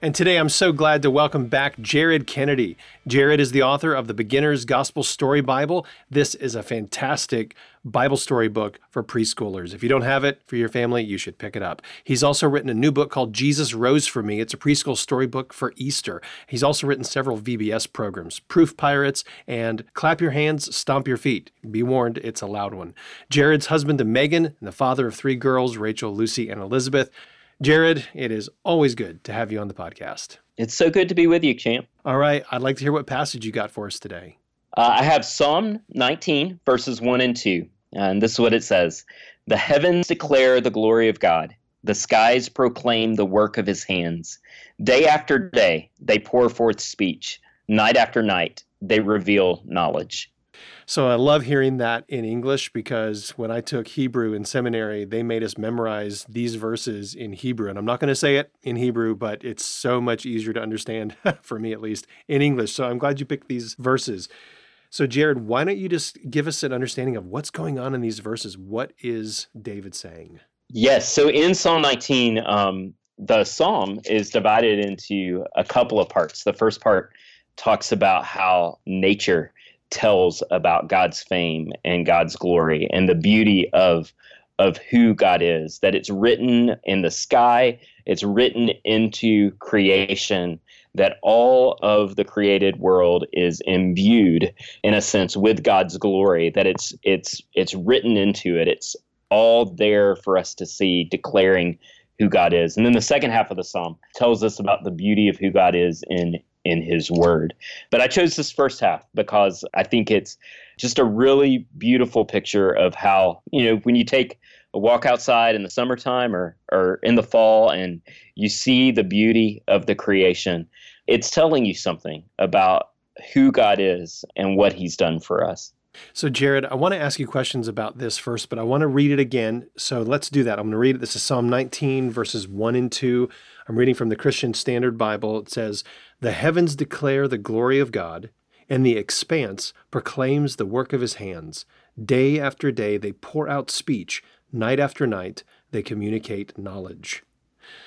And today I'm so glad to welcome back Jared Kennedy. Jared is the author of the Beginner's Gospel Story Bible. This is a fantastic Bible story book for preschoolers. If you don't have it for your family, you should pick it up. He's also written a new book called Jesus Rose for Me. It's a preschool storybook for Easter. He's also written several VBS programs, Proof Pirates and Clap Your Hands, Stomp Your Feet. Be warned, it's a loud one. Jared's husband to Megan and the father of three girls, Rachel, Lucy, and Elizabeth. Jared, it is always good to have you on the podcast. It's so good to be with you, champ. All right, I'd like to hear what passage you got for us today. Uh, I have Psalm 19, verses 1 and 2. And this is what it says The heavens declare the glory of God, the skies proclaim the work of his hands. Day after day, they pour forth speech. Night after night, they reveal knowledge. So I love hearing that in English because when I took Hebrew in seminary, they made us memorize these verses in Hebrew. And I'm not going to say it in Hebrew, but it's so much easier to understand, for me at least, in English. So I'm glad you picked these verses. So, Jared, why don't you just give us an understanding of what's going on in these verses? What is David saying? Yes. So in Psalm 19, um, the psalm is divided into a couple of parts. The first part talks about how nature tells about God's fame and God's glory and the beauty of of who God is, that it's written in the sky, it's written into creation, that all of the created world is imbued in a sense with God's glory, that it's it's it's written into it. It's all there for us to see declaring who God is. And then the second half of the psalm tells us about the beauty of who God is in in his word. But I chose this first half because I think it's just a really beautiful picture of how, you know, when you take a walk outside in the summertime or, or in the fall and you see the beauty of the creation, it's telling you something about who God is and what he's done for us. So, Jared, I want to ask you questions about this first, but I want to read it again. So, let's do that. I'm going to read it. This is Psalm 19, verses 1 and 2. I'm reading from the Christian Standard Bible. It says, The heavens declare the glory of God, and the expanse proclaims the work of his hands. Day after day, they pour out speech. Night after night, they communicate knowledge.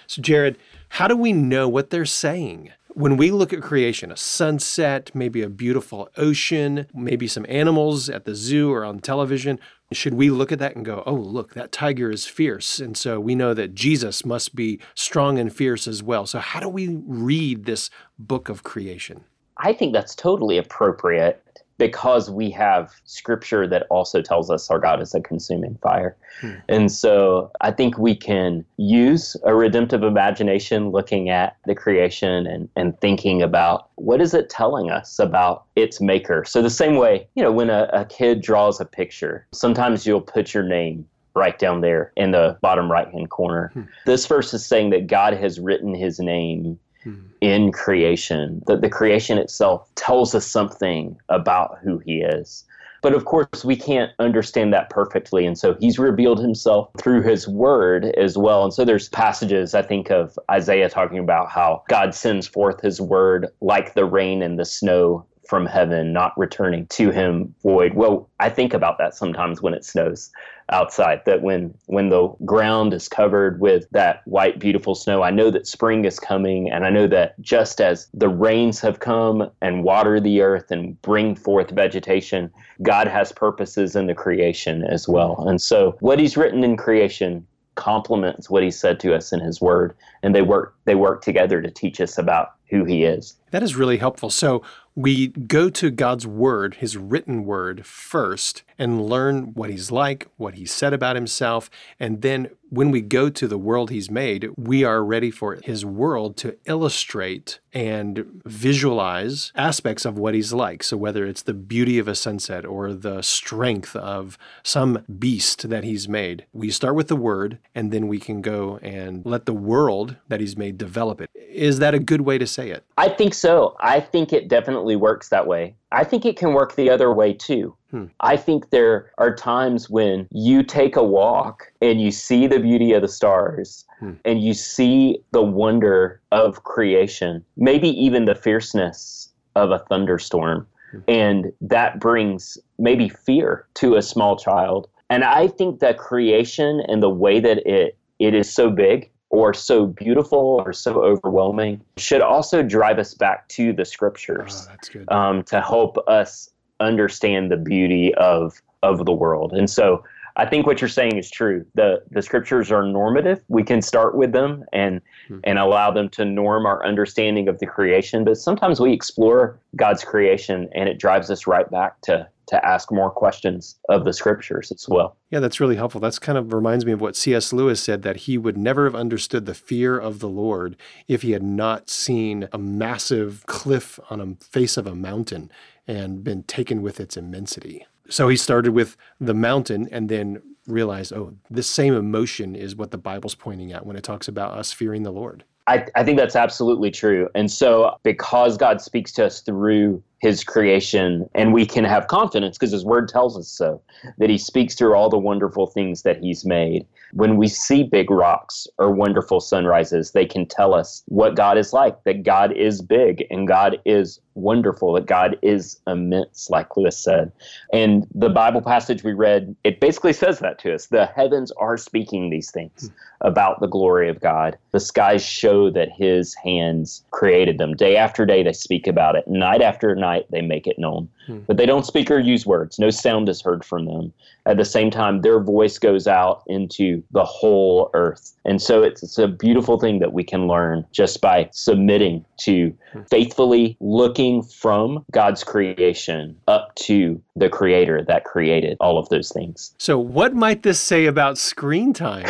So, Jared, how do we know what they're saying? When we look at creation, a sunset, maybe a beautiful ocean, maybe some animals at the zoo or on television, should we look at that and go, oh, look, that tiger is fierce? And so we know that Jesus must be strong and fierce as well. So, how do we read this book of creation? I think that's totally appropriate because we have scripture that also tells us our God is a consuming fire. Hmm. And so I think we can use a redemptive imagination looking at the creation and, and thinking about what is it telling us about its maker. So the same way, you know, when a, a kid draws a picture, sometimes you'll put your name right down there in the bottom right hand corner. Hmm. This verse is saying that God has written his name hmm. in creation, that the creation itself tells us something about who he is. But of course, we can't understand that perfectly. And so he's revealed himself through his word as well. And so there's passages, I think, of Isaiah talking about how God sends forth his word like the rain and the snow from heaven, not returning to him void. Well, I think about that sometimes when it snows outside that when when the ground is covered with that white beautiful snow i know that spring is coming and i know that just as the rains have come and water the earth and bring forth vegetation god has purposes in the creation as well. And so what he's written in creation complements what he said to us in his word and they work they work together to teach us about who he is that is really helpful so we go to God's word, his written word, first and learn what he's like, what he said about himself. And then when we go to the world he's made, we are ready for his world to illustrate and visualize aspects of what he's like. So, whether it's the beauty of a sunset or the strength of some beast that he's made, we start with the word and then we can go and let the world that he's made develop it. Is that a good way to say say it. I think so. I think it definitely works that way. I think it can work the other way too. Hmm. I think there are times when you take a walk and you see the beauty of the stars hmm. and you see the wonder of creation, maybe even the fierceness of a thunderstorm. Hmm. And that brings maybe fear to a small child. And I think that creation and the way that it it is so big or so beautiful or so overwhelming should also drive us back to the scriptures oh, um, to help us understand the beauty of of the world. And so I think what you're saying is true. The the scriptures are normative. We can start with them and hmm. and allow them to norm our understanding of the creation. But sometimes we explore God's creation and it drives us right back to to ask more questions of the scriptures as well. Yeah, that's really helpful. That's kind of reminds me of what C.S. Lewis said that he would never have understood the fear of the Lord if he had not seen a massive cliff on the face of a mountain and been taken with its immensity. So he started with the mountain and then realized, oh, this same emotion is what the Bible's pointing at when it talks about us fearing the Lord. I, I think that's absolutely true. And so, because God speaks to us through his creation, and we can have confidence because his word tells us so, that he speaks through all the wonderful things that he's made. When we see big rocks or wonderful sunrises, they can tell us what God is like, that God is big and God is wonderful, that God is immense, like Lewis said. And the Bible passage we read, it basically says that to us. The heavens are speaking these things about the glory of God. The skies show that his hands created them. Day after day, they speak about it. Night after night, they make it known. Hmm. But they don't speak or use words. No sound is heard from them. At the same time, their voice goes out into the whole earth. And so it's, it's a beautiful thing that we can learn just by submitting to hmm. faithfully looking from God's creation up to the creator that created all of those things. So, what might this say about screen time?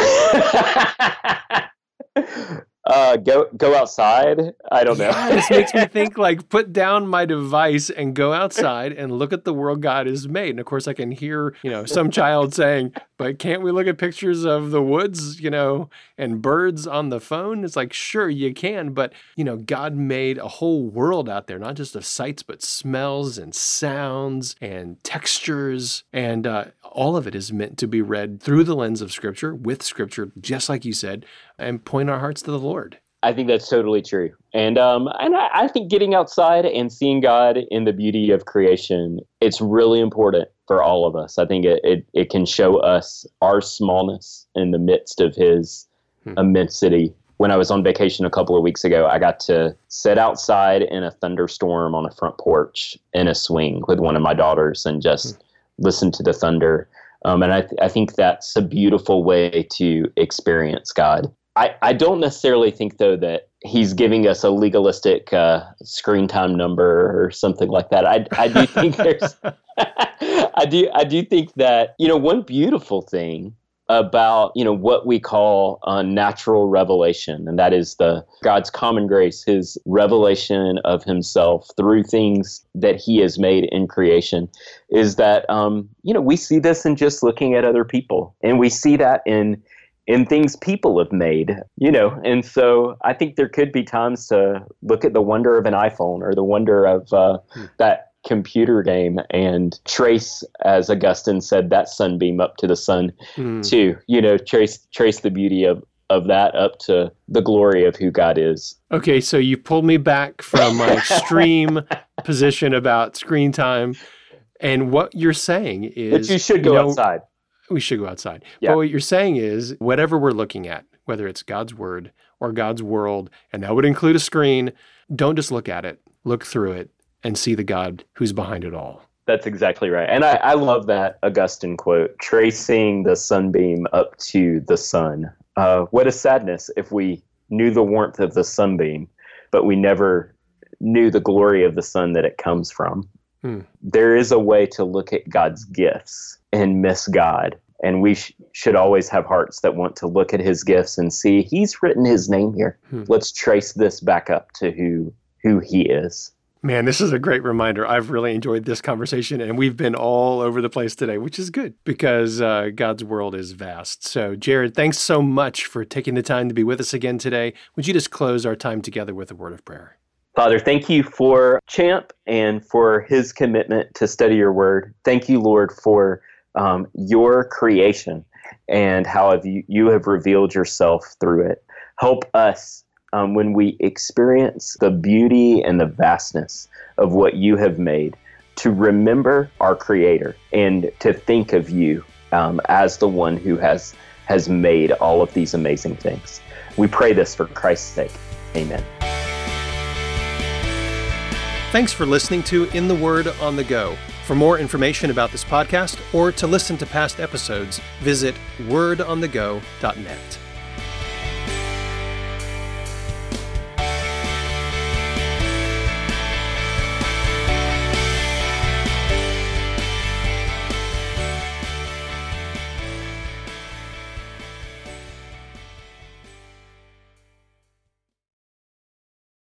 uh, go go outside. I don't know. Yeah, this makes me think like put down my device and go outside and look at the world God has made. And of course, I can hear you know some child saying, "But can't we look at pictures of the woods, you know, and birds on the phone?" It's like sure you can, but you know God made a whole world out there, not just of sights, but smells and sounds and textures, and uh, all of it is meant to be read through the lens of Scripture, with Scripture, just like you said, and point our hearts to the Lord. I think that's totally true, and um, and I, I think getting outside and seeing God in the beauty of creation, it's really important for all of us. I think it it, it can show us our smallness in the midst of His hmm. immensity. When I was on vacation a couple of weeks ago, I got to sit outside in a thunderstorm on a front porch in a swing with one of my daughters and just. Hmm listen to the thunder. Um, and I, th- I think that's a beautiful way to experience God. I, I don't necessarily think, though, that he's giving us a legalistic uh, screen time number or something like that. I, I do think there's, I do, I do think that, you know, one beautiful thing about you know what we call uh, natural revelation and that is the god's common grace his revelation of himself through things that he has made in creation is that um, you know we see this in just looking at other people and we see that in in things people have made you know and so i think there could be times to look at the wonder of an iphone or the wonder of uh, hmm. that computer game and trace as augustine said that sunbeam up to the sun mm. too you know trace trace the beauty of of that up to the glory of who god is okay so you pulled me back from my extreme position about screen time and what you're saying is that you should go you know, outside we should go outside yeah. but what you're saying is whatever we're looking at whether it's god's word or god's world and that would include a screen don't just look at it look through it and see the God who's behind it all. That's exactly right. And I, I love that Augustine quote tracing the sunbeam up to the sun. Uh, what a sadness if we knew the warmth of the sunbeam, but we never knew the glory of the sun that it comes from. Hmm. There is a way to look at God's gifts and miss God. And we sh- should always have hearts that want to look at his gifts and see he's written his name here. Hmm. Let's trace this back up to who who he is. Man, this is a great reminder. I've really enjoyed this conversation, and we've been all over the place today, which is good because uh, God's world is vast. So, Jared, thanks so much for taking the time to be with us again today. Would you just close our time together with a word of prayer? Father, thank you for Champ and for his commitment to study your word. Thank you, Lord, for um, your creation and how have you, you have revealed yourself through it. Help us um, when we experience the beauty and the vastness of what you have made to remember our Creator and to think of you um, as the one who has has made all of these amazing things. We pray this for Christ's sake. Amen. Thanks for listening to In the Word on the Go. For more information about this podcast or to listen to past episodes, visit wordonthego.net.